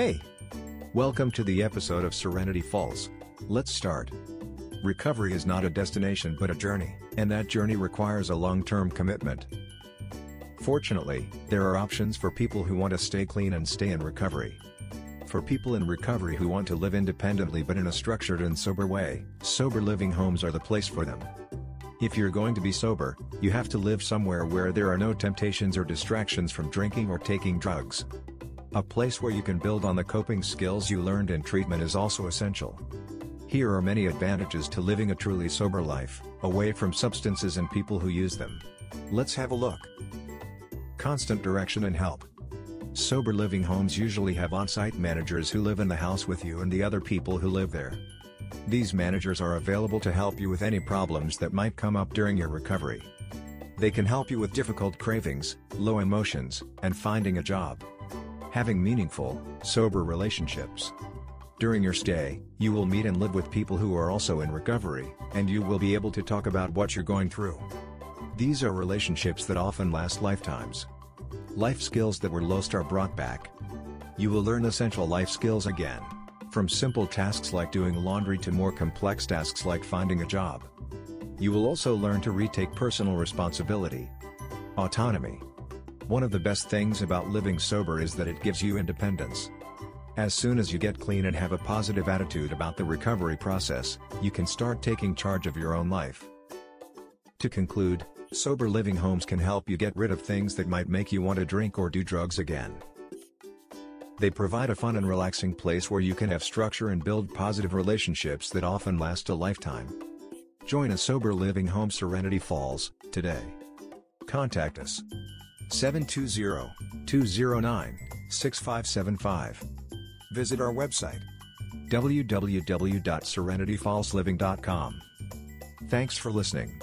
Hey! Welcome to the episode of Serenity Falls. Let's start. Recovery is not a destination but a journey, and that journey requires a long-term commitment. Fortunately, there are options for people who want to stay clean and stay in recovery. For people in recovery who want to live independently but in a structured and sober way, sober living homes are the place for them. If you're going to be sober, you have to live somewhere where there are no temptations or distractions from drinking or taking drugs. A place where you can build on the coping skills you learned in treatment is also essential. Here are many advantages to living a truly sober life, away from substances and people who use them. Let's have a look. Constant direction and help. Sober living homes usually have on-site managers who live in the house with you and the other people who live there. These managers are available to help you with any problems that might come up during your recovery. They can help you with difficult cravings, low emotions, and finding a job having meaningful, sober relationships. During your stay, you will meet and live with people who are also in recovery, and you will be able to talk about what you're going through. These are relationships that often last lifetimes. Life skills that were lost are brought back. You will learn essential life skills again. From simple tasks like doing laundry to more complex tasks like finding a job. You will also learn to retake personal responsibility. Autonomy. One of the best things about living sober is that it gives you independence. As soon as you get clean and have a positive attitude about the recovery process, you can start taking charge of your own life. To conclude, sober living homes can help you get rid of things that might make you want to drink or do drugs again. They provide a fun and relaxing place where you can have structure and build positive relationships that often last a lifetime. Join a sober living home Serenity Falls, today. Contact us. 720-209-6575. Visit our website www.serenityfallsliving.com. Thanks for listening.